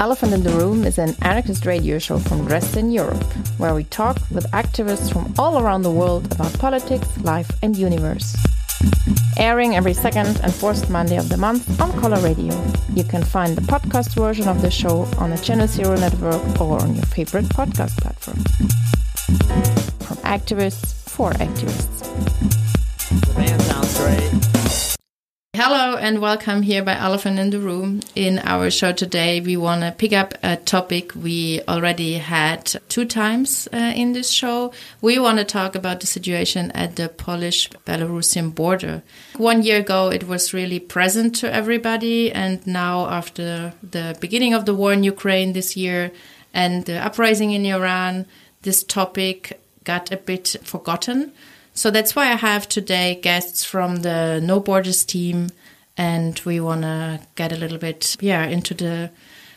Elephant in the Room is an anarchist radio show from Dresden, Europe, where we talk with activists from all around the world about politics, life, and universe. Airing every second and fourth Monday of the month on Color Radio. You can find the podcast version of the show on the Channel Zero network or on your favorite podcast platform. From activists for activists. Hello and welcome here by Elephant in the Room. In our show today, we want to pick up a topic we already had two times uh, in this show. We want to talk about the situation at the Polish Belarusian border. One year ago, it was really present to everybody, and now, after the beginning of the war in Ukraine this year and the uprising in Iran, this topic got a bit forgotten. So that's why I have today guests from the No Borders team, and we want to get a little bit, yeah, into the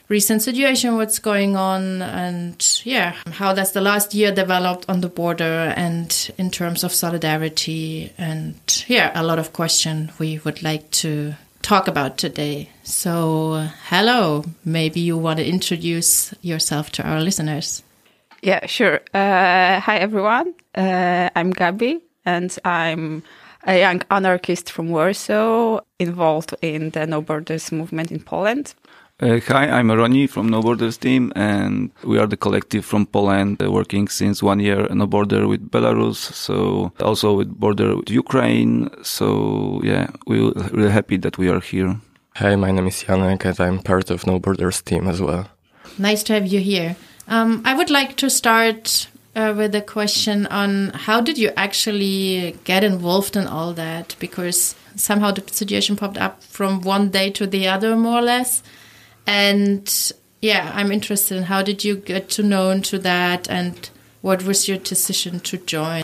recent situation, what's going on, and yeah, how does the last year developed on the border, and in terms of solidarity, and yeah, a lot of question we would like to talk about today. So, hello, maybe you want to introduce yourself to our listeners. Yeah, sure. Uh, hi, everyone. Uh, I'm Gabi and I'm a young anarchist from Warsaw involved in the No Borders movement in Poland. Uh, hi, I'm Roni from No Borders team, and we are the collective from Poland uh, working since one year no border with Belarus, so also with border with Ukraine. So yeah, we're really happy that we are here. Hi, my name is Janek, and I'm part of No Borders team as well. Nice to have you here. Um, I would like to start uh, with a question on how did you actually get involved in all that? Because somehow the situation popped up from one day to the other, more or less. And yeah, I'm interested in how did you get to know into that, and what was your decision to join?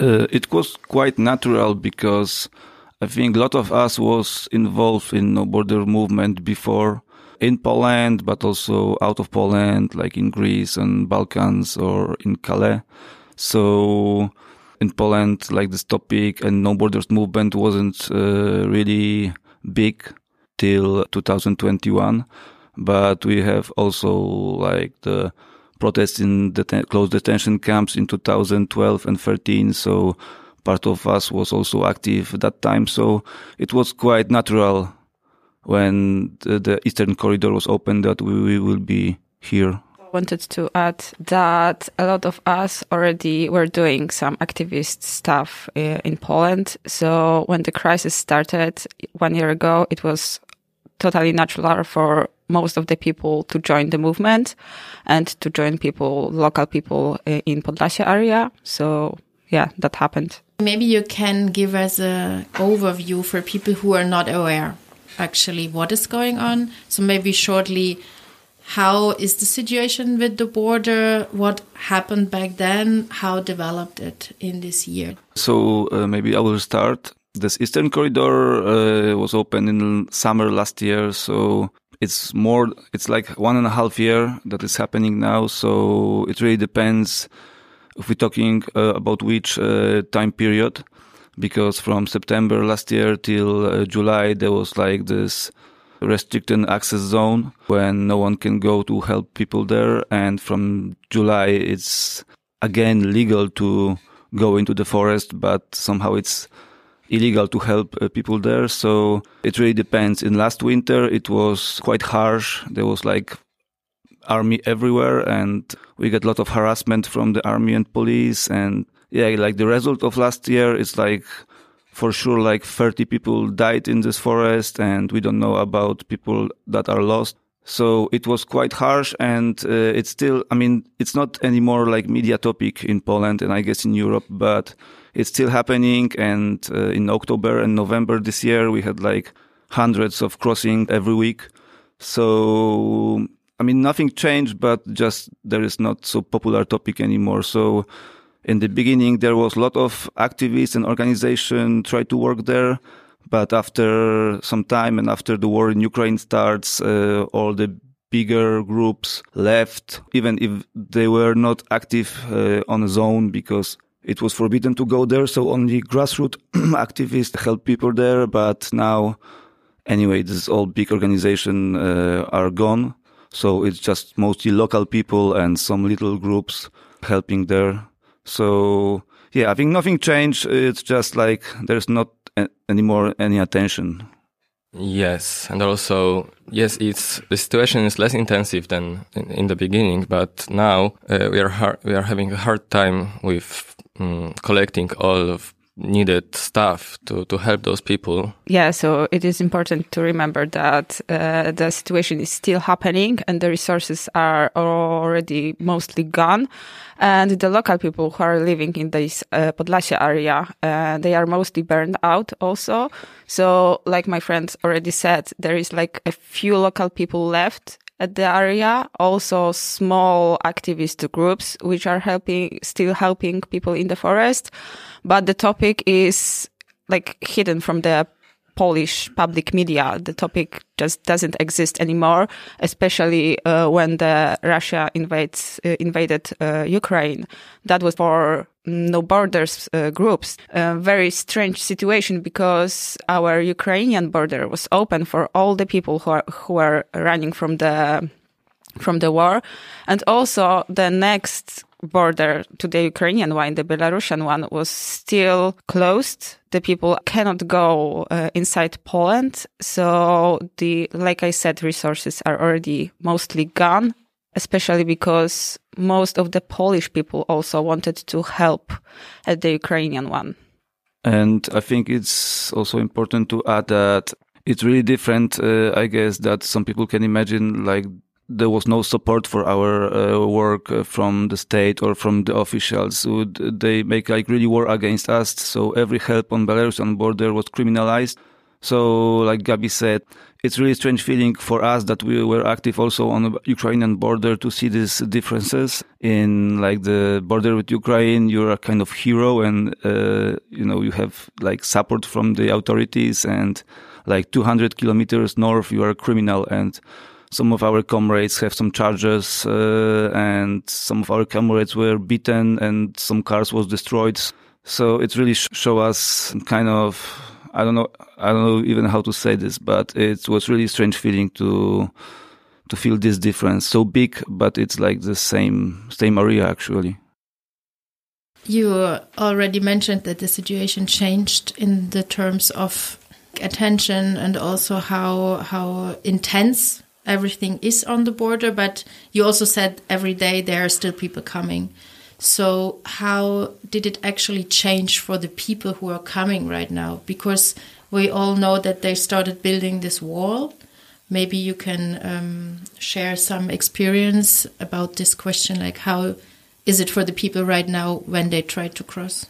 Uh, it was quite natural because I think a lot of us was involved in no border movement before in Poland, but also out of Poland, like in Greece and Balkans or in Calais. So in Poland, like this topic and no borders movement wasn't uh, really big till 2021. But we have also like the protests in the closed detention camps in 2012 and 13. So part of us was also active at that time. So it was quite natural when the, the Eastern Corridor was opened that we, we will be here wanted to add that a lot of us already were doing some activist stuff uh, in Poland. So when the crisis started one year ago, it was totally natural for most of the people to join the movement and to join people, local people uh, in Podlasie area. So yeah, that happened. Maybe you can give us an overview for people who are not aware actually what is going on. So maybe shortly, how is the situation with the border? What happened back then? How developed it in this year? So uh, maybe I will start. This Eastern Corridor uh, was opened in summer last year, so it's more. It's like one and a half year that is happening now. So it really depends if we're talking uh, about which uh, time period because from September last year till uh, July there was like this restricted access zone when no one can go to help people there. And from July it's again legal to go into the forest but somehow it's illegal to help uh, people there. So it really depends. In last winter it was quite harsh. There was like army everywhere and we got a lot of harassment from the army and police and yeah, like the result of last year is like for sure like 30 people died in this forest and we don't know about people that are lost. So it was quite harsh and uh, it's still, I mean, it's not anymore like media topic in Poland and I guess in Europe, but it's still happening. And uh, in October and November this year, we had like hundreds of crossing every week. So, I mean, nothing changed, but just there is not so popular topic anymore. So in the beginning there was a lot of activists and organization try to work there but after some time and after the war in ukraine starts uh, all the bigger groups left even if they were not active uh, on a zone because it was forbidden to go there so only grassroots activists help people there but now anyway this all big organization uh, are gone So it's just mostly local people and some little groups helping there. So yeah, I think nothing changed. It's just like there's not a- anymore any attention. Yes, and also yes, it's the situation is less intensive than in, in the beginning, but now uh, we are har- we are having a hard time with um, collecting all of needed stuff to, to help those people. Yeah, so it is important to remember that uh, the situation is still happening and the resources are already mostly gone. And the local people who are living in this uh, Podlasia area, uh, they are mostly burned out also. So, like my friends already said, there is like a few local people left at the area, also small activist groups which are helping, still helping people in the forest. But the topic is like hidden from the Polish public media. The topic just doesn't exist anymore, especially uh, when the Russia invades, uh, invaded uh, Ukraine. That was for no borders uh, groups a very strange situation because our Ukrainian border was open for all the people who are who are running from the from the war, and also the next border to the Ukrainian one, the Belarusian one, was still closed. The people cannot go uh, inside Poland. So the, like I said, resources are already mostly gone, especially because most of the Polish people also wanted to help at the Ukrainian one. And I think it's also important to add that it's really different. Uh, I guess that some people can imagine like there was no support for our uh, work uh, from the state or from the officials. So they make like really war against us. So every help on Belarusian border was criminalized. So, like Gabi said, it's really strange feeling for us that we were active also on the Ukrainian border to see these differences in like the border with Ukraine. You're a kind of hero and, uh, you know, you have like support from the authorities and like 200 kilometers north, you are a criminal and some of our comrades have some charges, uh, and some of our comrades were beaten and some cars was destroyed. So it really sh- show us kind of, I don't know, I don't know even how to say this, but it was really strange feeling to, to feel this difference so big, but it's like the same, same area actually. You already mentioned that the situation changed in the terms of attention and also how how intense everything is on the border, but you also said every day there are still people coming. So, how did it actually change for the people who are coming right now? Because we all know that they started building this wall. Maybe you can um, share some experience about this question like, how is it for the people right now when they try to cross?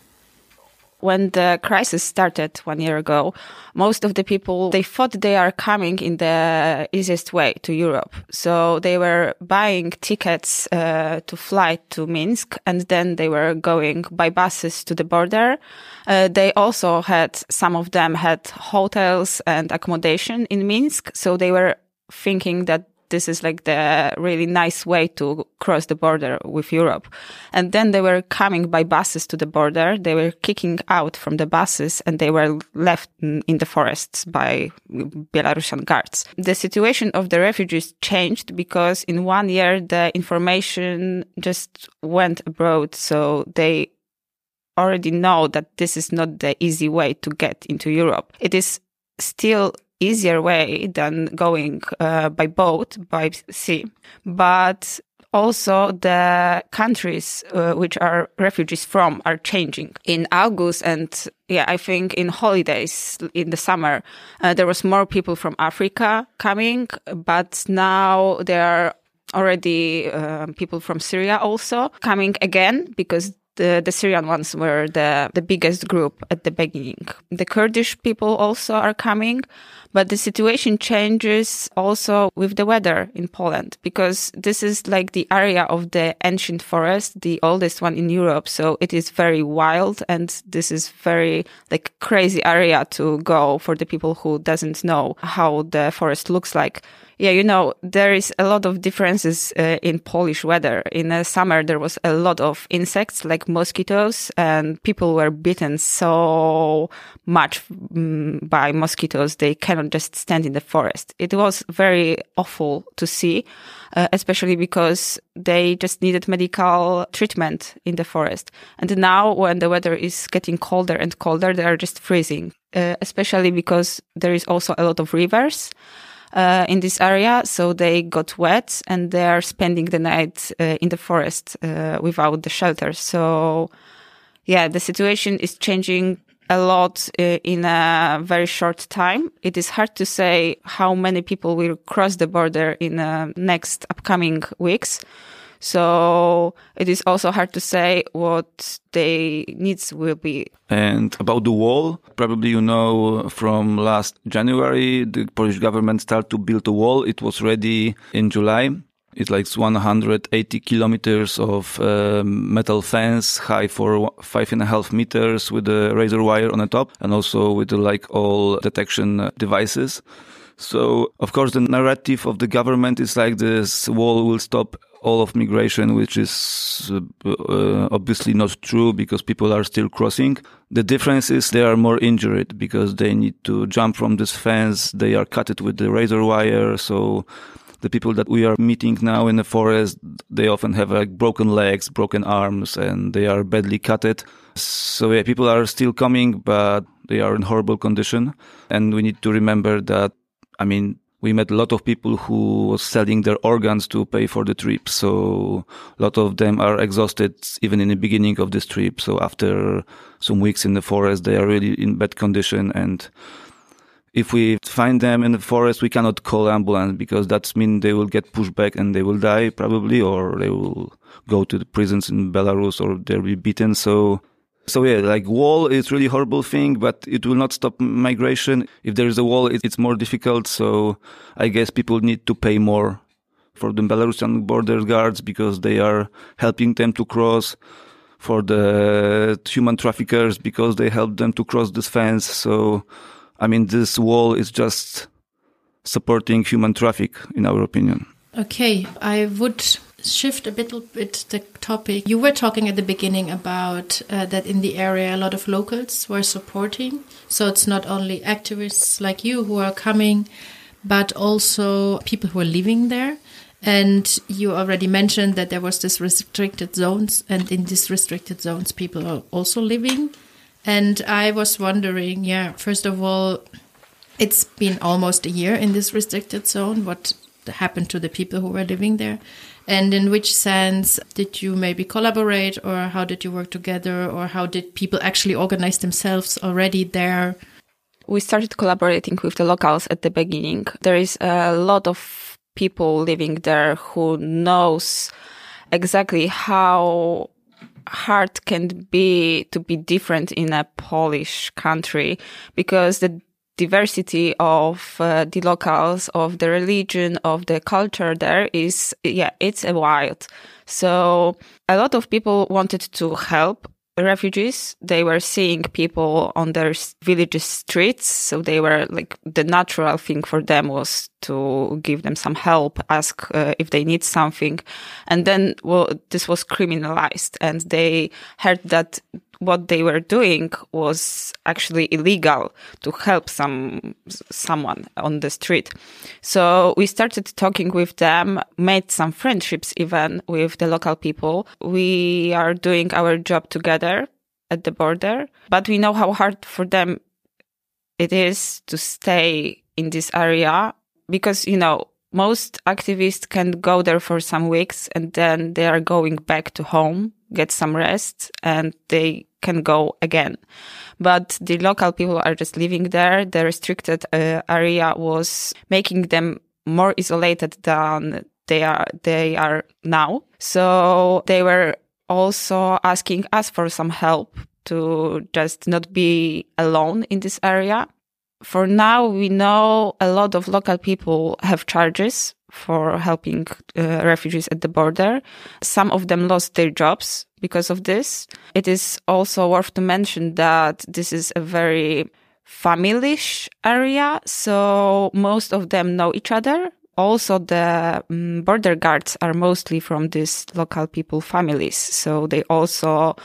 When the crisis started one year ago, most of the people, they thought they are coming in the easiest way to Europe. So they were buying tickets uh, to fly to Minsk and then they were going by buses to the border. Uh, they also had, some of them had hotels and accommodation in Minsk. So they were thinking that this is like the really nice way to cross the border with Europe. And then they were coming by buses to the border. They were kicking out from the buses and they were left in the forests by Belarusian guards. The situation of the refugees changed because in one year the information just went abroad. So they already know that this is not the easy way to get into Europe. It is still easier way than going uh, by boat, by sea. But also the countries uh, which are refugees from are changing in august and yeah i think in holidays in the summer uh, there was more people from africa coming but now there are already uh, people from syria also coming again because the, the Syrian ones were the, the biggest group at the beginning. The Kurdish people also are coming, but the situation changes also with the weather in Poland because this is like the area of the ancient forest, the oldest one in Europe. So it is very wild and this is very like crazy area to go for the people who doesn't know how the forest looks like yeah, you know, there is a lot of differences uh, in Polish weather. In the summer, there was a lot of insects like mosquitoes and people were bitten so much um, by mosquitoes. They cannot cannot just stand in the forest. It was very awful to see, uh, especially because they just needed medical treatment in the forest. And now when the weather is getting colder and colder, they are just freezing, uh, especially because there is also a lot of rivers. Uh, in this area, so they got wet and they are spending the night uh, in the forest uh, without the shelter. So, yeah, the situation is changing a lot uh, in a very short time. It is hard to say how many people will cross the border in the next upcoming weeks. So it is also hard to say what the needs will be. And about the wall, probably you know from last January, the Polish government started to build a wall. It was ready in July. It's like 180 kilometers of um, metal fence, high for five and a half meters with a razor wire on the top, and also with like all detection devices. So, of course, the narrative of the government is like this wall will stop all of migration, which is uh, uh, obviously not true because people are still crossing. The difference is they are more injured because they need to jump from this fence. They are cut it with the razor wire. So the people that we are meeting now in the forest, they often have like broken legs, broken arms, and they are badly cutted. So yeah, people are still coming, but they are in horrible condition. And we need to remember that, I mean, we met a lot of people who was selling their organs to pay for the trip. So a lot of them are exhausted even in the beginning of this trip. So after some weeks in the forest, they are really in bad condition. And if we find them in the forest, we cannot call ambulance because that means they will get pushed back and they will die probably, or they will go to the prisons in Belarus or they'll be beaten. So so yeah, like wall is really horrible thing, but it will not stop migration. If there is a wall, it's more difficult. So I guess people need to pay more for the Belarusian border guards because they are helping them to cross for the human traffickers because they help them to cross this fence. So, I mean, this wall is just supporting human traffic in our opinion. Okay, I would shift a little bit the topic. You were talking at the beginning about uh, that in the area a lot of locals were supporting. So it's not only activists like you who are coming, but also people who are living there. And you already mentioned that there was this restricted zones, and in these restricted zones, people are also living. And I was wondering, yeah, first of all, it's been almost a year in this restricted zone. What happened to the people who were living there? And in which sense did you maybe collaborate or how did you work together or how did people actually organize themselves already there? We started collaborating with the locals at the beginning. There is a lot of people living there who knows exactly how hard can be to be different in a Polish country because the diversity of uh, the locals, of the religion, of the culture there is, yeah, it's a wild. So a lot of people wanted to help refugees. They were seeing people on their villages streets. So they were like the natural thing for them was to give them some help, ask uh, if they need something. And then, well, this was criminalized and they heard that what they were doing was actually illegal to help some someone on the street. So we started talking with them, made some friendships even with the local people. We are doing our job together at the border, but we know how hard for them it is to stay in this area because, you know, most activists can go there for some weeks and then they are going back to home, get some rest and they can go again. But the local people are just living there. The restricted uh, area was making them more isolated than they are, they are now. So they were also asking us for some help to just not be alone in this area. For now, we know a lot of local people have charges for helping uh, refugees at the border. Some of them lost their jobs because of this. It is also worth to mention that this is a very family area. So most of them know each other. Also the um, border guards are mostly from these local people families. So they also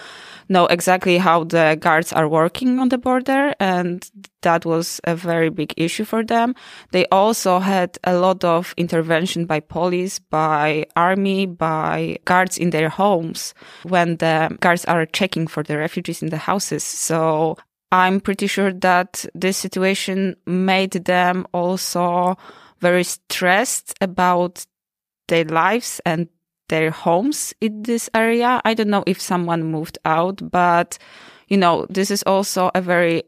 know exactly how the guards are working on the border. And that was a very big issue for them. They also had a lot of intervention by police, by army, by guards in their homes when the guards are checking for the refugees in the houses. So I'm pretty sure that this situation made them also very stressed about their lives and their homes in this area. I don't know if someone moved out, but you know, this is also a very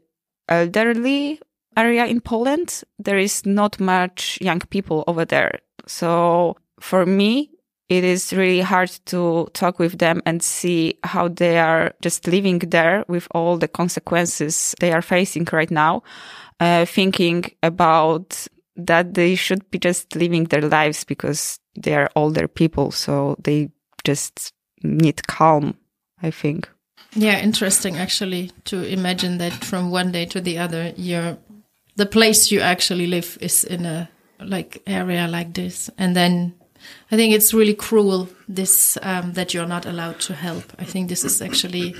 elderly area in Poland. There is not much young people over there. So for me, it is really hard to talk with them and see how they are just living there with all the consequences they are facing right now, uh, thinking about that they should be just living their lives because they are older people. So they just need calm, I think. Yeah, interesting actually to imagine that from one day to the other, you're the place you actually live is in a like area like this, and then I think it's really cruel this um, that you're not allowed to help. I think this is actually,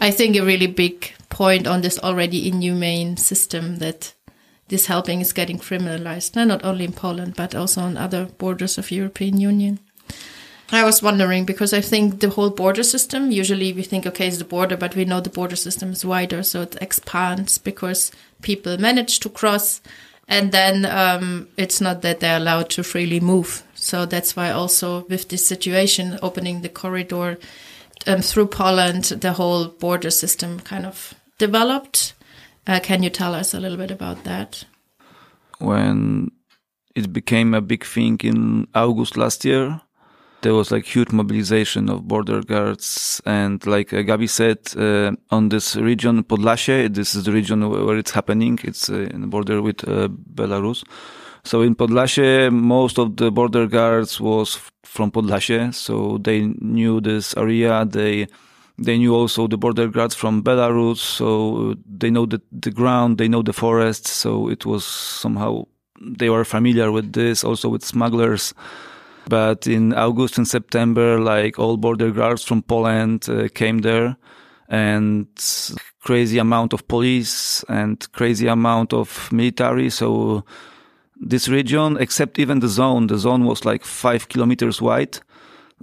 I think a really big point on this already inhumane system that this helping is getting criminalized, not only in Poland but also on other borders of European Union. I was wondering because I think the whole border system, usually we think, okay, it's the border, but we know the border system is wider, so it expands because people manage to cross, and then um, it's not that they're allowed to freely move. So that's why also with this situation, opening the corridor um, through Poland, the whole border system kind of developed. Uh, can you tell us a little bit about that? When it became a big thing in August last year, there was like huge mobilization of border guards and like uh, Gabi said uh, on this region Podlasie this is the region where it's happening. It's uh, in the border with uh, Belarus. So in Podlasie most of the border guards was from Podlasie. So they knew this area. They they knew also the border guards from Belarus so they know the, the ground they know the forest so it was somehow they were familiar with this also with smugglers but in August and September, like all border guards from Poland uh, came there and crazy amount of police and crazy amount of military. So this region, except even the zone, the zone was like five kilometers wide.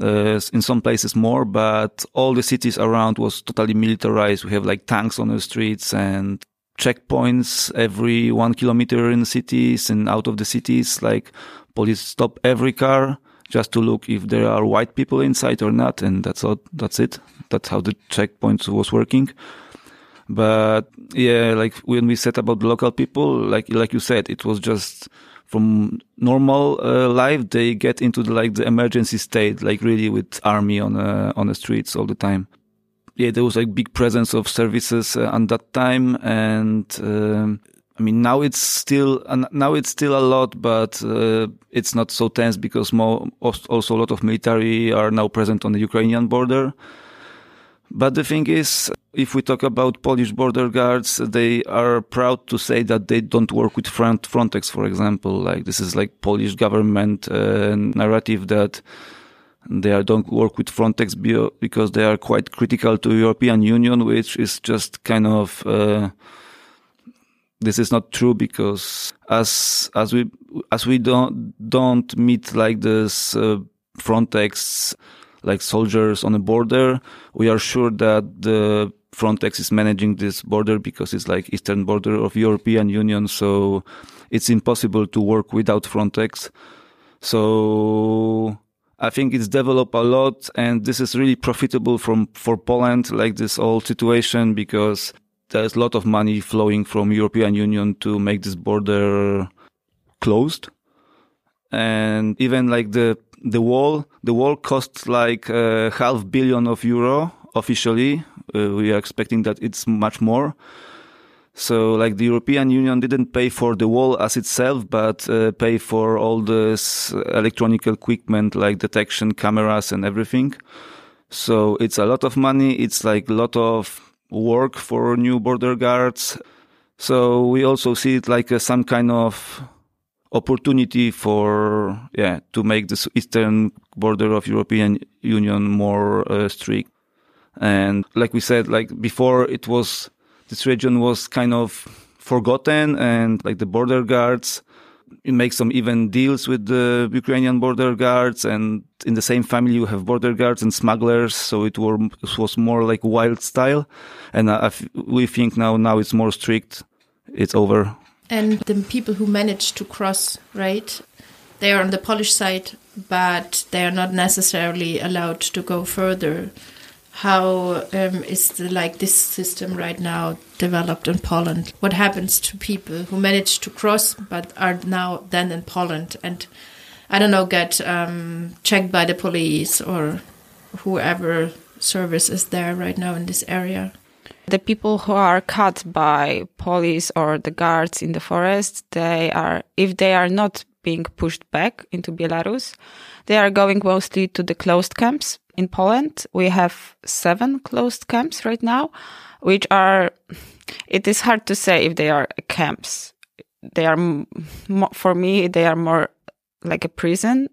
Uh, in some places more, but all the cities around was totally militarized. We have like tanks on the streets and checkpoints every one kilometer in the cities and out of the cities. Like police stop every car just to look if there are white people inside or not. And that's all, that's it. That's how the checkpoint was working. But yeah, like when we said about local people, like, like you said, it was just from normal uh, life, they get into the, like the emergency state, like really with army on, uh, on the streets all the time. Yeah, there was like big presence of services uh, at that time. And, um, I mean, now it's still now it's still a lot, but uh, it's not so tense because more also a lot of military are now present on the Ukrainian border. But the thing is, if we talk about Polish border guards, they are proud to say that they don't work with Frontex, for example. Like this is like Polish government uh, narrative that they are, don't work with Frontex because they are quite critical to European Union, which is just kind of. Uh, this is not true because as as we as we don't don't meet like this uh, Frontex like soldiers on a border, we are sure that the Frontex is managing this border because it's like eastern border of European Union, so it's impossible to work without Frontex. So I think it's developed a lot and this is really profitable from for Poland, like this whole situation because there's a lot of money flowing from European Union to make this border closed. And even like the, the wall, the wall costs like uh, half billion of euro officially. Uh, we are expecting that it's much more. So like the European Union didn't pay for the wall as itself, but uh, pay for all this electronic equipment like detection cameras and everything. So it's a lot of money. It's like a lot of work for new border guards. So we also see it like a, some kind of opportunity for yeah to make the eastern border of European Union more uh, strict. And like we said, like before, it was this region was kind of forgotten, and like the border guards make some even deals with the Ukrainian border guards, and in the same family you have border guards and smugglers. So it, were, it was more like wild style, and uh, we think now now it's more strict. It's over and the people who manage to cross, right? They are on the Polish side, but they are not necessarily allowed to go further. How um, is the, like this system right now developed in Poland? What happens to people who manage to cross but are now then in Poland and I don't know get um, checked by the police or whoever service is there right now in this area? The people who are caught by police or the guards in the forest, they are, if they are not being pushed back into Belarus, they are going mostly to the closed camps in Poland. We have seven closed camps right now, which are, it is hard to say if they are camps. They are, for me, they are more like a prison,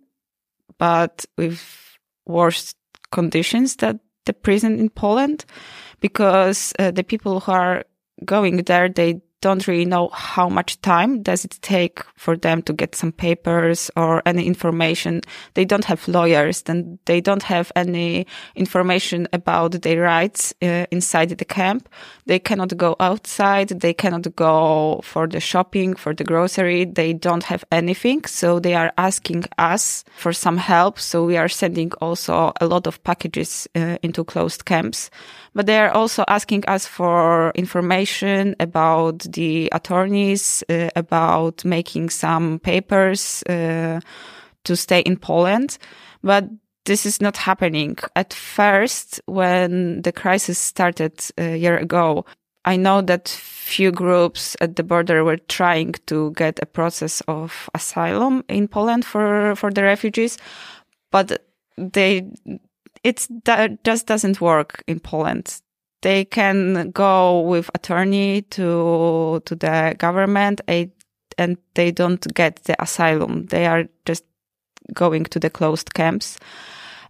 but with worse conditions than the prison in Poland because uh, the people who are going there, they don't really know how much time does it take for them to get some papers or any information. They don't have lawyers, then they don't have any information about their rights uh, inside the camp. They cannot go outside. They cannot go for the shopping, for the grocery. They don't have anything. So they are asking us for some help. So we are sending also a lot of packages uh, into closed camps but they are also asking us for information about the attorneys, uh, about making some papers uh, to stay in Poland. But this is not happening. At first, when the crisis started a year ago, I know that few groups at the border were trying to get a process of asylum in Poland for, for the refugees, but they it just doesn't work in Poland. They can go with attorney to to the government and they don't get the asylum. They are just going to the closed camps.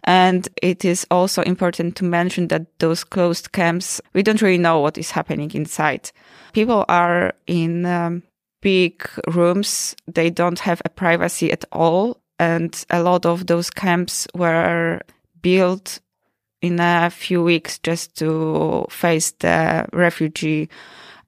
And it is also important to mention that those closed camps, we don't really know what is happening inside. People are in um, big rooms. They don't have a privacy at all. And a lot of those camps were built in a few weeks just to face the refugee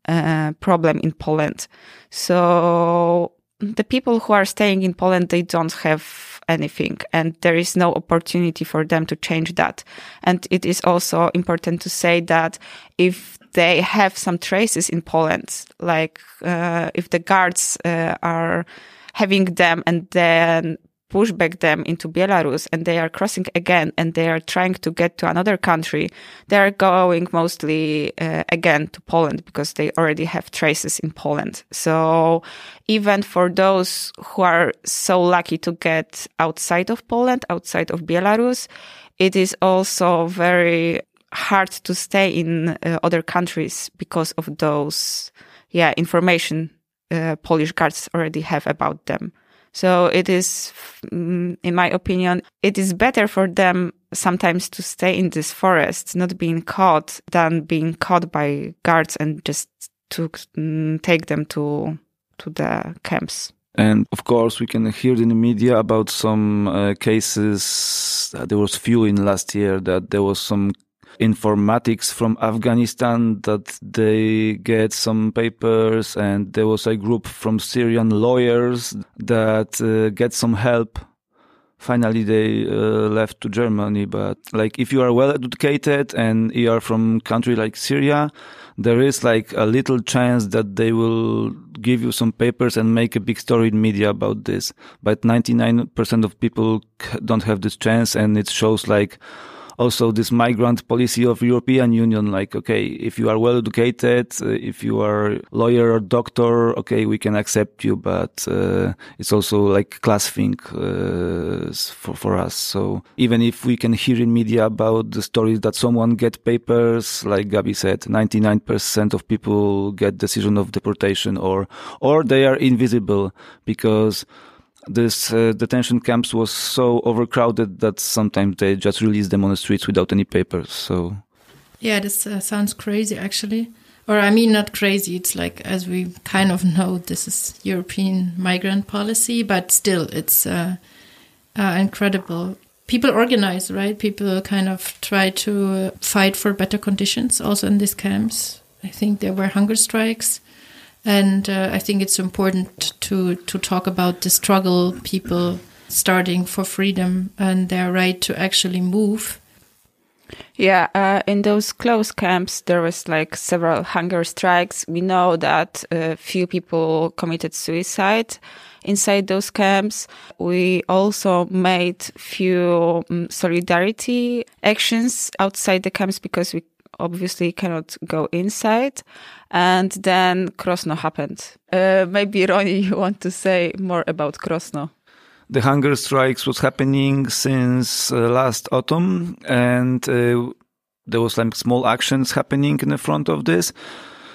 uh, problem in Poland. So the people who are staying in Poland, they don't have anything and there is no opportunity for them to change that. And it is also important to say that if they have some traces in Poland, like uh, if the guards uh, are having them and then push back them into Belarus and they are crossing again and they are trying to get to another country, they are going mostly uh, again to Poland because they already have traces in Poland. So even for those who are so lucky to get outside of Poland, outside of Belarus, it is also very hard to stay in uh, other countries because of those, yeah, information uh, Polish guards already have about them. So it is, mm, in my opinion, it is better for them sometimes to stay in this forest, not being caught, than being caught by guards and just to mm, take them to to the camps. And of course, we can hear in the media about some uh, cases. Uh, there was few in last year that there was some informatics from Afghanistan that they get some papers and there was a group from Syrian lawyers that uh, get some help. Finally, they uh, left to Germany. But like, if you are well educated and you are from country like Syria, there is like a little chance that they will give you some papers and make a big story in media about this. But 99% of people don't have this chance and it shows like also this migrant policy of European Union, like, okay, if you are well educated, uh, if you are lawyer or doctor, okay, we can accept you, but uh, it's also like class thing uh, for, for us. So even if we can hear in media about the stories that someone get papers, like Gabi said, 99% of people get decision of deportation or, or they are invisible because this uh, detention camps was so overcrowded that sometimes they just release them on the streets without any papers. So, yeah, this uh, sounds crazy actually. Or I mean, not crazy. It's like as we kind of know, this is European migrant policy, but still, it's uh, uh incredible. People organize, right? People kind of try to fight for better conditions, also in these camps. I think there were hunger strikes and uh, I think it's important to to talk about the struggle people starting for freedom and their right to actually move. Yeah, uh, in those closed camps, there was like several hunger strikes. We know that a uh, few people committed suicide inside those camps. We also made few um, solidarity actions outside the camps because we obviously cannot go inside. And then Krosno happened. Uh, maybe Ronnie, you want to say more about Krosno? The hunger strikes was happening since uh, last autumn, and uh, there was like small actions happening in the front of this.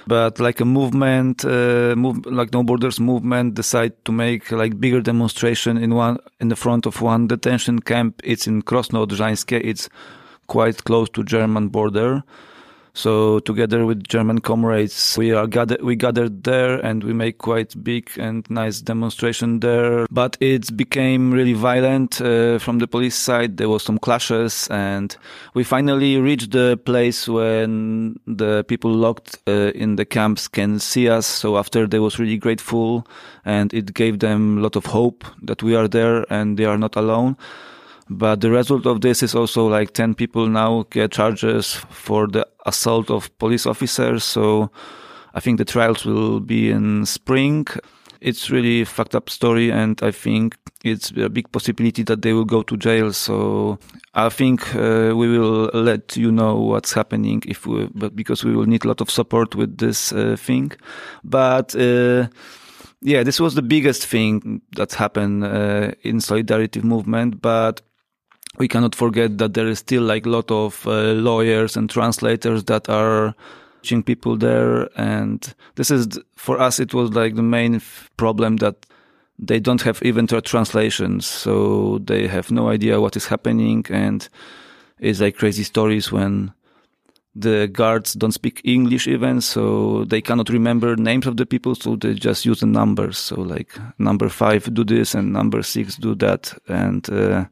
But like a movement, uh, move, like No Borders movement, decide to make like bigger demonstration in one in the front of one detention camp. It's in Krosno Odrzańskie. It's quite close to German border. So together with German comrades, we are gathered, we gathered there and we make quite big and nice demonstration there. But it became really violent uh, from the police side. There was some clashes and we finally reached the place when the people locked uh, in the camps can see us. So after they was really grateful and it gave them a lot of hope that we are there and they are not alone. But the result of this is also like 10 people now get charges for the assault of police officers. So I think the trials will be in spring. It's really fucked up story. And I think it's a big possibility that they will go to jail. So I think uh, we will let you know what's happening if we, but because we will need a lot of support with this uh, thing. But, uh, yeah, this was the biggest thing that happened uh, in solidarity movement, but we cannot forget that there is still like a lot of uh, lawyers and translators that are teaching people there. And this is for us it was like the main problem that they don't have even translations. So they have no idea what is happening. And it's like crazy stories when the guards don't speak english even. So they cannot remember names of the people. So they just use the numbers. So like number five do this and number six do that. And uh,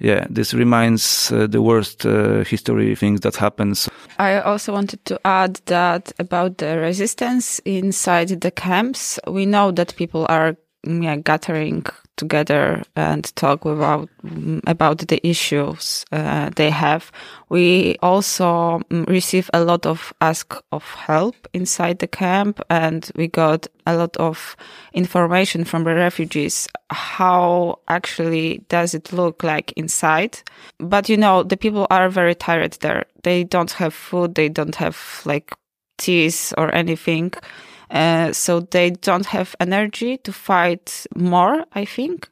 yeah, this reminds uh, the worst uh, history things that happens. I also wanted to add that about the resistance inside the camps. We know that people are yeah, gathering together and talk about about the issues uh, they have. We also mm, receive a lot of ask of help inside the camp, and we got a lot of information from the refugees. How actually does it look like inside? But you know, the people are very tired there. They don't have food. They don't have like teas or anything. Uh, so they don't have energy to fight more, I think.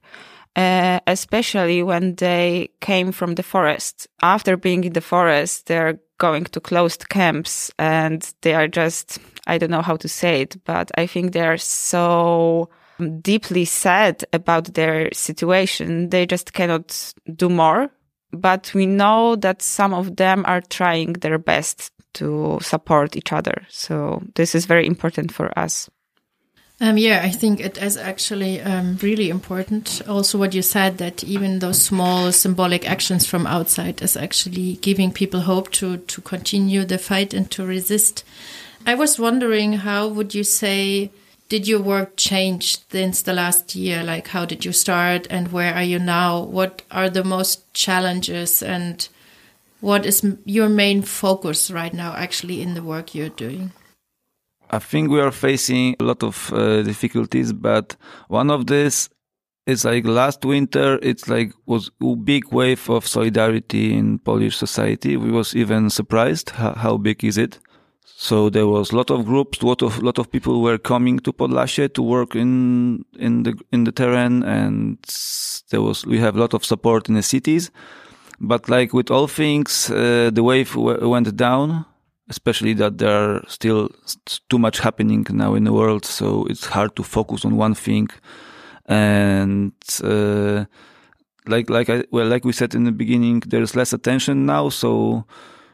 Uh, especially when they came from the forest. After being in the forest, they're going to closed camps and they are just, I don't know how to say it, but I think they are so deeply sad about their situation. They just cannot do more. But we know that some of them are trying their best to support each other. So this is very important for us. Um, yeah, I think it is actually um, really important. Also, what you said that even those small symbolic actions from outside is actually giving people hope to to continue the fight and to resist. I was wondering, how would you say did your work change since the last year? Like, how did you start, and where are you now? What are the most challenges and what is your main focus right now actually in the work you're doing? I think we are facing a lot of uh, difficulties, but one of these it's like last winter, it's like was a big wave of solidarity in Polish society. We was even surprised how, how big is it. So there was a lot of groups, lot of lot of people were coming to Podlasie to work in in the in the terrain, and there was we have a lot of support in the cities. But like with all things, uh, the wave went down, especially that there are still too much happening now in the world, so it's hard to focus on one thing. And uh, like like I well like we said in the beginning, there's less attention now, so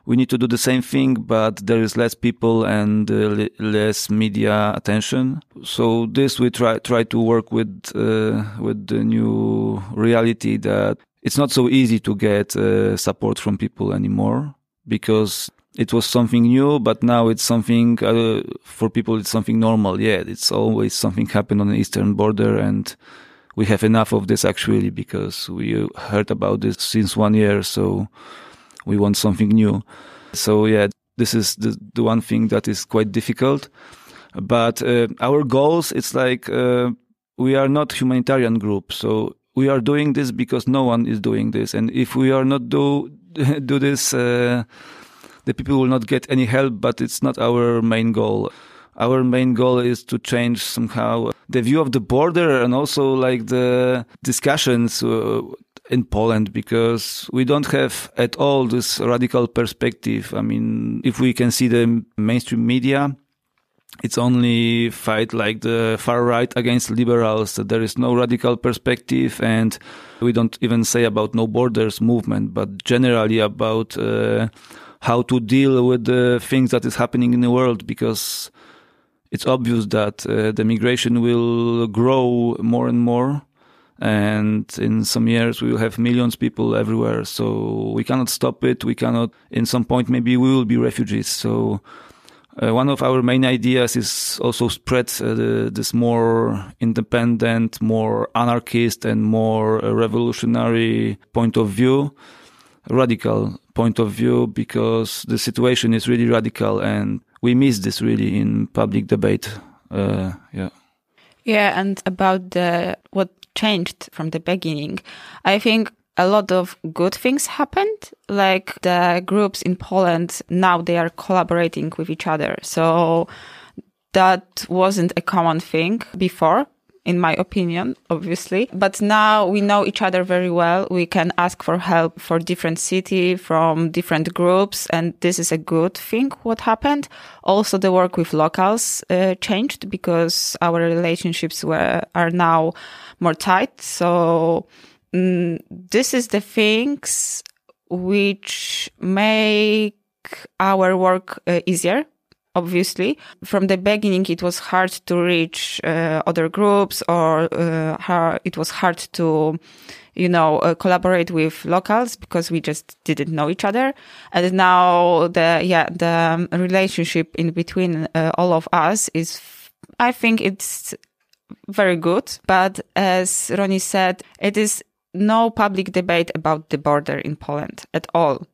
we need to do the same thing, but there is less people and uh, less media attention. So this we try try to work with uh, with the new reality that it's not so easy to get uh, support from people anymore because it was something new, but now it's something uh, for people. It's something normal. Yeah, it's always something happened on the eastern border, and we have enough of this actually because we heard about this since one year. So we want something new. So yeah, this is the, the one thing that is quite difficult. But uh, our goals, it's like uh, we are not humanitarian group, so we are doing this because no one is doing this, and if we are not do do this, uh, the people will not get any help. But it's not our main goal. Our main goal is to change somehow the view of the border and also like the discussions uh, in Poland because we don't have at all this radical perspective. I mean, if we can see the mainstream media, it's only fight like the far right against liberals. There is no radical perspective, and we don't even say about no borders movement, but generally about uh, how to deal with the things that is happening in the world because it's obvious that uh, the migration will grow more and more and in some years we will have millions of people everywhere so we cannot stop it we cannot in some point maybe we will be refugees so uh, one of our main ideas is also spread uh, this more independent more anarchist and more uh, revolutionary point of view radical point of view because the situation is really radical and we miss this really in public debate uh, yeah yeah, and about the what changed from the beginning. I think a lot of good things happened. Like the groups in Poland now they are collaborating with each other. So that wasn't a common thing before in my opinion, obviously. But now we know each other very well. We can ask for help for different city, from different groups. And this is a good thing, what happened. Also, the work with locals uh, changed because our relationships were, are now more tight. So, this is the things which make our work uh, easier obviously. From the beginning, it was hard to reach uh, other groups or uh, it was hard to, you know, uh, collaborate with locals because we just didn't know each other. And now the, yeah, the relationship in between uh, all of us is, I think it's very good. But as Ronnie said, it is no public debate about the border in Poland at all.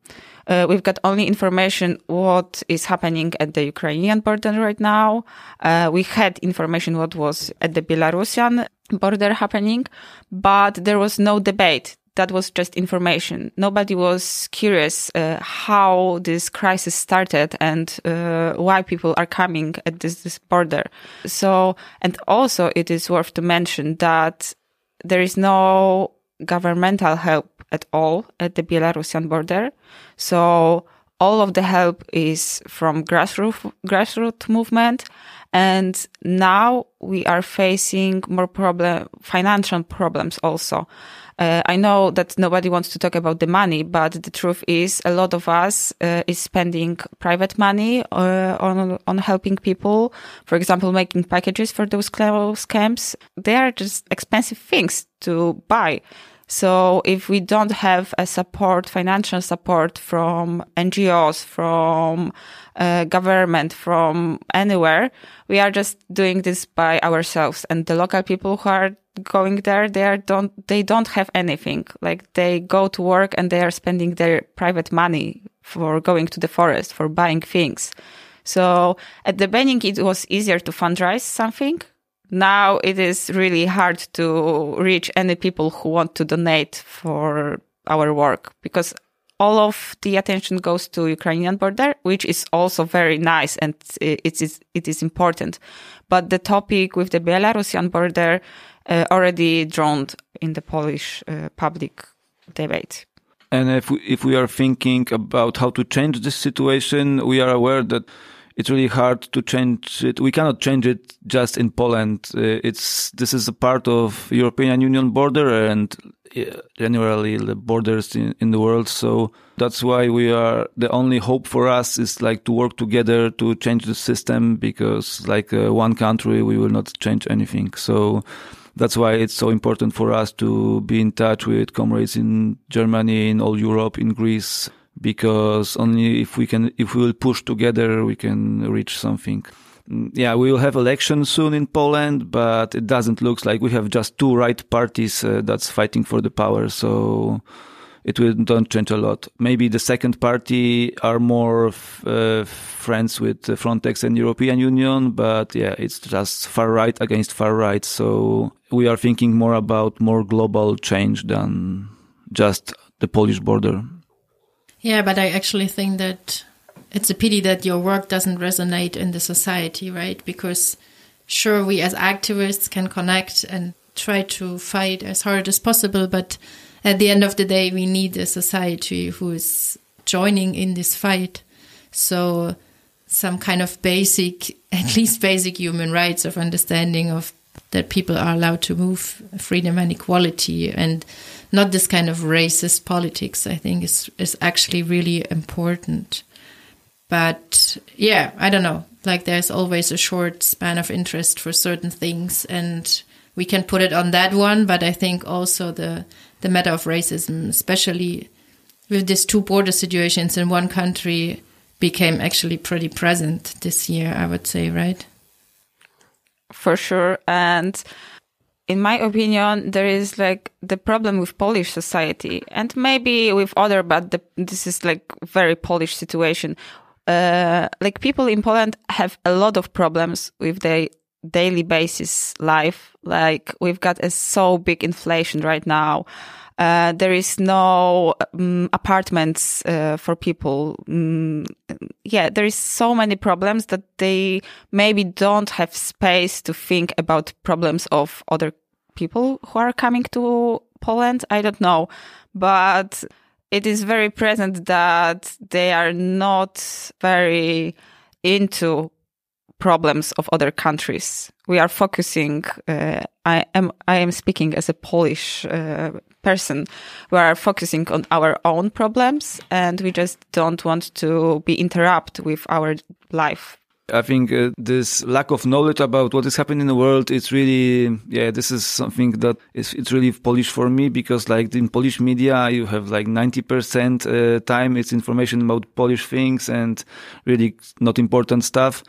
Uh, we've got only information what is happening at the Ukrainian border right now. Uh, we had information what was at the Belarusian border happening, but there was no debate. That was just information. Nobody was curious uh, how this crisis started and uh, why people are coming at this, this border. So, and also it is worth to mention that there is no governmental help at all at the Belarusian border. So all of the help is from grassroots grassroots movement. And now we are facing more problem financial problems also. Uh, i know that nobody wants to talk about the money but the truth is a lot of us uh, is spending private money uh, on on helping people for example making packages for those camps. They are just expensive things to buy so if we don't have a support, financial support from NGOs, from uh, government, from anywhere, we are just doing this by ourselves. And the local people who are going there, they are don't, they don't have anything. Like they go to work and they are spending their private money for going to the forest, for buying things. So at the beginning, it was easier to fundraise something now it is really hard to reach any people who want to donate for our work because all of the attention goes to Ukrainian border, which is also very nice and it is it is important. But the topic with the Belarusian border uh, already drowned in the Polish uh, public debate. And if we, if we are thinking about how to change this situation, we are aware that it's really hard to change it. We cannot change it just in Poland. Uh, it's this is a part of European Union border and uh, generally the borders in, in the world. So that's why we are the only hope for us is like to work together to change the system because like uh, one country we will not change anything. So that's why it's so important for us to be in touch with comrades in Germany, in all Europe, in Greece, because only if we can, if we will push together, we can reach something. Yeah, we will have elections soon in Poland, but it doesn't look like we have just two right parties uh, that's fighting for the power. So it will don't change a lot. Maybe the second party are more uh, friends with Frontex and European Union, but yeah, it's just far right against far right. So we are thinking more about more global change than just the Polish border. Yeah, but I actually think that it's a pity that your work doesn't resonate in the society, right? Because sure, we as activists can connect and try to fight as hard as possible, but at the end of the day, we need a society who is joining in this fight. So some kind of basic, at least basic human rights of understanding of that people are allowed to move, freedom and equality, and not this kind of racist politics. I think is is actually really important. But yeah, I don't know. Like there's always a short span of interest for certain things, and we can put it on that one. But I think also the the matter of racism, especially with these two border situations in one country, became actually pretty present this year, I would say, right? For sure. And in my opinion, there is like the problem with Polish society and maybe with other, but the, this is like very Polish situation. Uh, like people in Poland have a lot of problems with their daily basis life. Like we've got a so big inflation right now. Uh, there is no um, apartments uh, for people. Um, yeah, there is so many problems that they maybe don't have space to think about problems of other people who are coming to Poland. I don't know, but it is very present that they are not very into problems of other countries. We are focusing. Uh, I am I am speaking as a Polish uh, person. We are focusing on our own problems, and we just don't want to be interrupted with our life. I think uh, this lack of knowledge about what is happening in the world is really, yeah, this is something that is, it's really Polish for me because like in Polish media, you have like 90% uh, time it's information about Polish things and really not important stuff.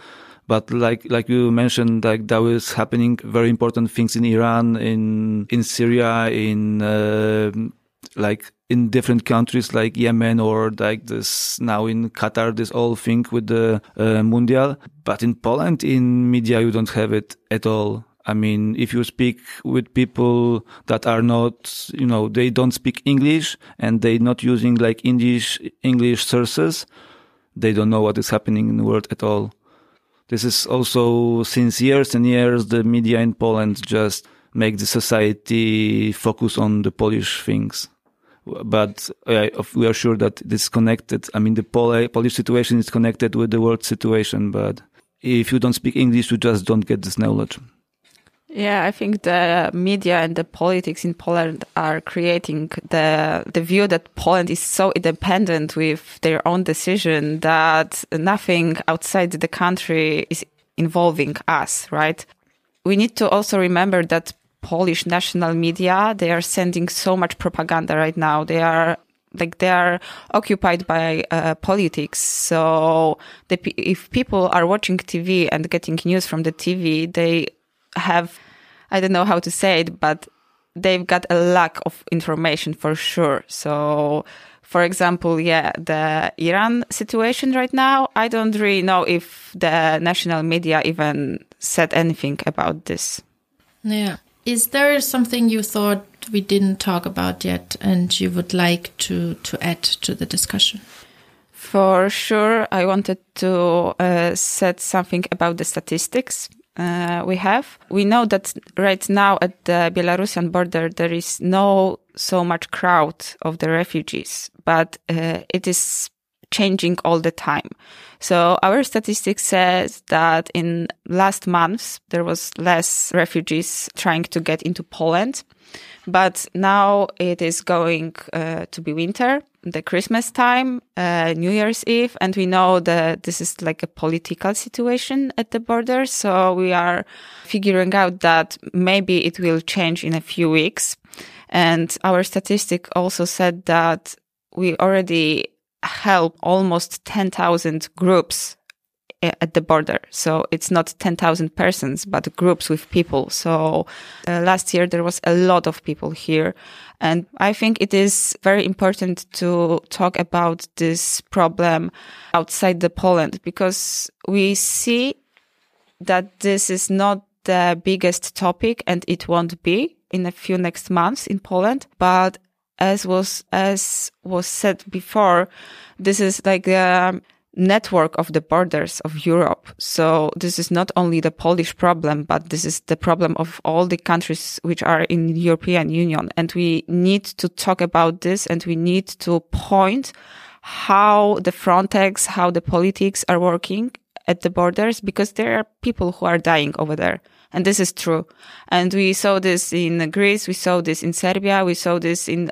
But like like you mentioned, like that was happening very important things in Iran, in in Syria, in uh, like in different countries like Yemen or like this now in Qatar, this whole thing with the uh, Mundial. But in Poland, in media, you don't have it at all. I mean, if you speak with people that are not, you know, they don't speak English and they not using like English, English sources, they don't know what is happening in the world at all. This is also since years and years, the media in Poland just make the society focus on the Polish things. But we are sure that this connected. I mean, the Pol Polish situation is connected with the world situation. But if you don't speak English, you just don't get this knowledge. Yeah, I think the media and the politics in Poland are creating the the view that Poland is so independent with their own decision that nothing outside the country is involving us, right? We need to also remember that Polish national media, they are sending so much propaganda right now. They are like they are occupied by uh, politics. So the, if people are watching TV and getting news from the TV, they have, I don't know how to say it, but they've got a lack of information for sure. So, for example, yeah, the Iran situation right now, I don't really know if the national media even said anything about this. Yeah. Is there something you thought we didn't talk about yet and you would like to, to add to the discussion? For sure, I wanted to uh, set something about the statistics uh, we have. We know that right now at the Belarusian border there is no so much crowd of the refugees, but uh, it is changing all the time. So our statistics says that in last months there was less refugees trying to get into Poland, but now it is going uh, to be winter, the Christmas time, uh, New Year's Eve, and we know that this is like a political situation at the border. So we are figuring out that maybe it will change in a few weeks. And our statistic also said that we already help almost 10,000 groups at the border. So it's not 10,000 persons, but groups with people. So uh, last year there was a lot of people here. And I think it is very important to talk about this problem outside the Poland because we see that this is not the biggest topic and it won't be in a few next months in Poland, but as was as was said before, this is like a network of the borders of Europe. So this is not only the Polish problem, but this is the problem of all the countries which are in the European Union. And we need to talk about this and we need to point how the Frontex, how the politics are working at the borders because there are people who are dying over there. And this is true. And we saw this in Greece. We saw this in Serbia. We saw this in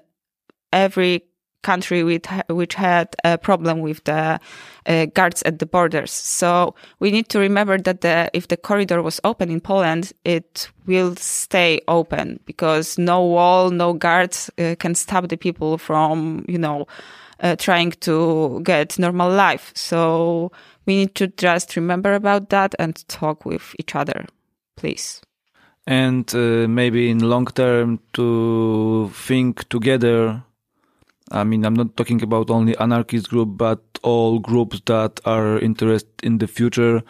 every country with, which had a problem with the uh, guards at the borders. So we need to remember that the, if the corridor was open in Poland, it will stay open because no wall, no guards uh, can stop the people from, you know, uh, trying to get normal life. So we need to just remember about that and talk with each other, please and uh, maybe in long term to think together I mean, I'm not talking about only anarchist group, but all groups that are interested in the future.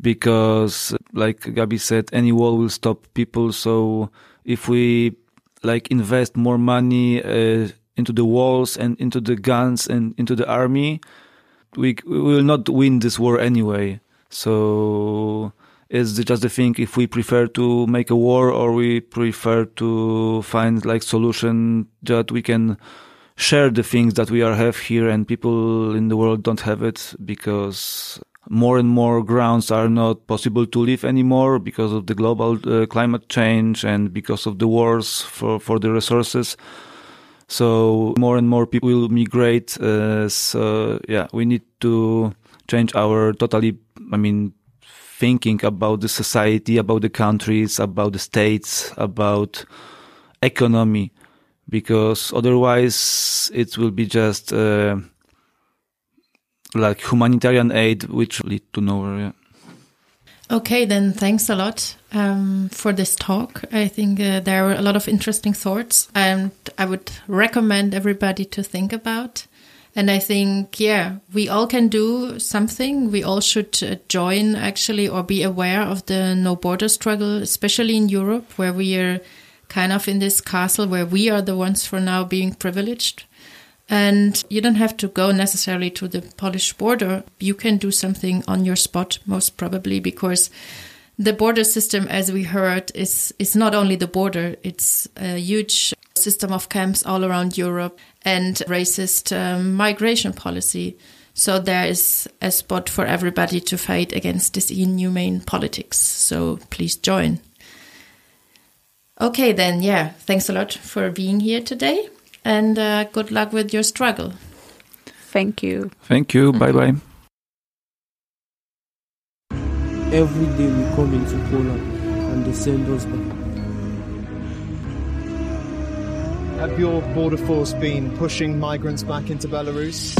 Because, like Gabi said, any wall will stop people. So if we like invest more money uh, into the walls and into the guns and into the army, we, we will not win this war anyway. So it's just the thing if we prefer to make a war or we prefer to find like solution that we can share the things that we are have here and people in the world don't have it because more and more grounds are not possible to live anymore because of the global uh, climate change and because of the wars for, for the resources. So more and more people will migrate. Uh, so yeah, we need to change our totally, I mean, thinking about the society, about the countries, about the states, about economy because otherwise it will be just uh, like humanitarian aid, which lead to nowhere. Yeah. Okay, then thanks a lot um, for this talk. I think uh, there are a lot of interesting thoughts, and I would recommend everybody to think about. And I think, yeah, we all can do something. We all should uh, join actually or be aware of the no border struggle, especially in Europe, where we are kind of in this castle where we are the ones for now being privileged. And you don't have to go necessarily to the Polish border. You can do something on your spot, most probably, because the border system, as we heard, is, is not only the border, it's a huge system of camps all around Europe and racist um, migration policy. So there is a spot for everybody to fight against this inhumane politics. So please join. Okay, then, yeah, thanks a lot for being here today and uh, good luck with your struggle. Thank you. Thank you. Bye bye. Every day we come into Poland and they send us back.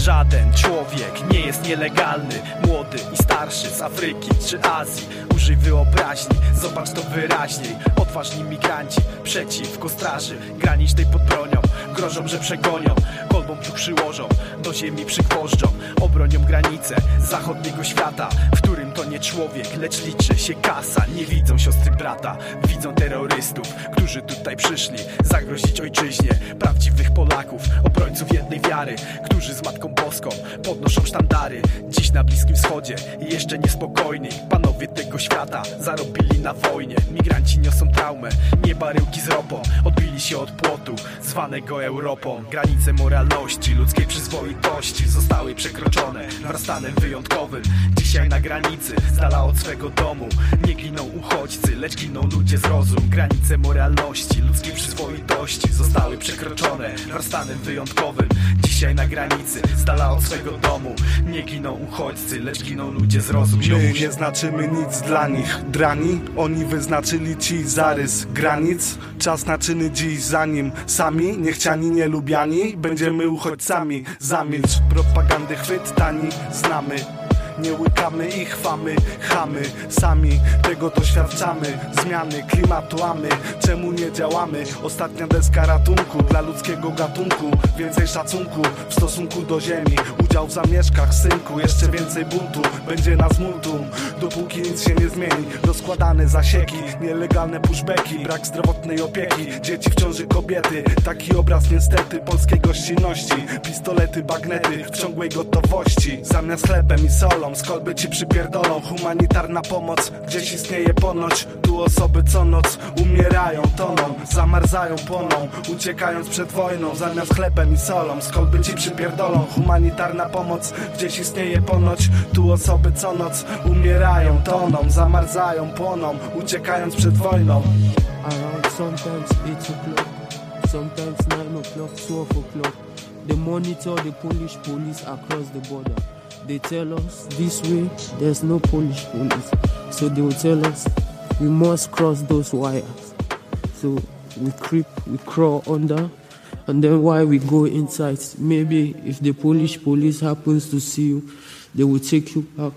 Żaden człowiek nie jest nielegalny. Młody i starszy z Afryki czy Azji. Użyj wyobraźni, zobacz to wyraźniej. Odważni migranci przeciwko straży Granicznej pod bronią, grożą, że przegonią Kolbą tu przyłożą, do ziemi przygwożdżą. Obronią granice zachodniego świata W którym to nie człowiek, lecz liczy się kasa. Nie widzą siostry brata, widzą terrorystów Którzy tutaj przyszli zagrozić ojczyźnie Prawdziwych Polaków, obrońców jednej wiary Którzy z Matką Boską podnoszą sztandary. Dziś na Bliskim Wschodzie jeszcze niespokojni Panowie tego świata zarobili na wojnie. Migranci niosą traumę, nie baryłki z ropą Odbili się od płotu, zwanego Europą. Granice moralności, ludzkiej przyzwoitości Zostały przekroczone wraz stanem wyjątkowym. Dzisiaj na granicy, z dala od swego domu. Nie giną uchodźcy, lecz giną ludzie z rozum. Granice moralności, ludzkiej przyzwoitości Zostały przekroczone wraz wyjątkowym. Dzisiaj na granicy, z dala od swego domu. Nie giną uchodźcy, lecz giną ludzie z rozum. My nie znaczymy nic dla nich. Drani, oni wyznaczyli ci zarys granic. Czas na czyny dziś zanim Sami, niechciani, nielubiani. Będziemy uchodźcami. Zamilcz, propagandy chwyt tani. Znamy nie łykamy i chwamy, chamy. Sami tego doświadczamy. Zmiany klimatu, a my czemu nie działamy? Ostatnia deska ratunku dla ludzkiego gatunku. Więcej szacunku w stosunku do ziemi. Udział w zamieszkach, synku, jeszcze więcej buntu. Będzie nas multum, dopóki nic się nie zmieni. Rozkładane zasieki, nielegalne pushbacki Brak zdrowotnej opieki, dzieci w ciąży kobiety Taki obraz niestety polskiej gościnności. Pistolety, bagnety w ciągłej gotowości. Zamiast chlebem i solą, z kolby ci przypierdolą. Humanitarna pomoc, gdzieś istnieje ponoć. Tu osoby co noc umierają, toną Zamarzają, płoną, uciekając przed wojną Zamiast chlebem i solą, z kolby ci przypierdolą. Humanitarna pomoc, gdzieś istnieje ponoć. Tu osoby co noc umierają, toną Zamarzają, płoną, uciekając przed wojną. Around sometimes 8 o'clock, sometimes 9 o'clock, 12 o'clock. They monitor the Polish police across the border. They tell us this way there's no Polish police. So they will tell us we must cross those wires. So we creep, we crawl under, and then while we go inside, maybe if the Polish police happens to see you, they will take you back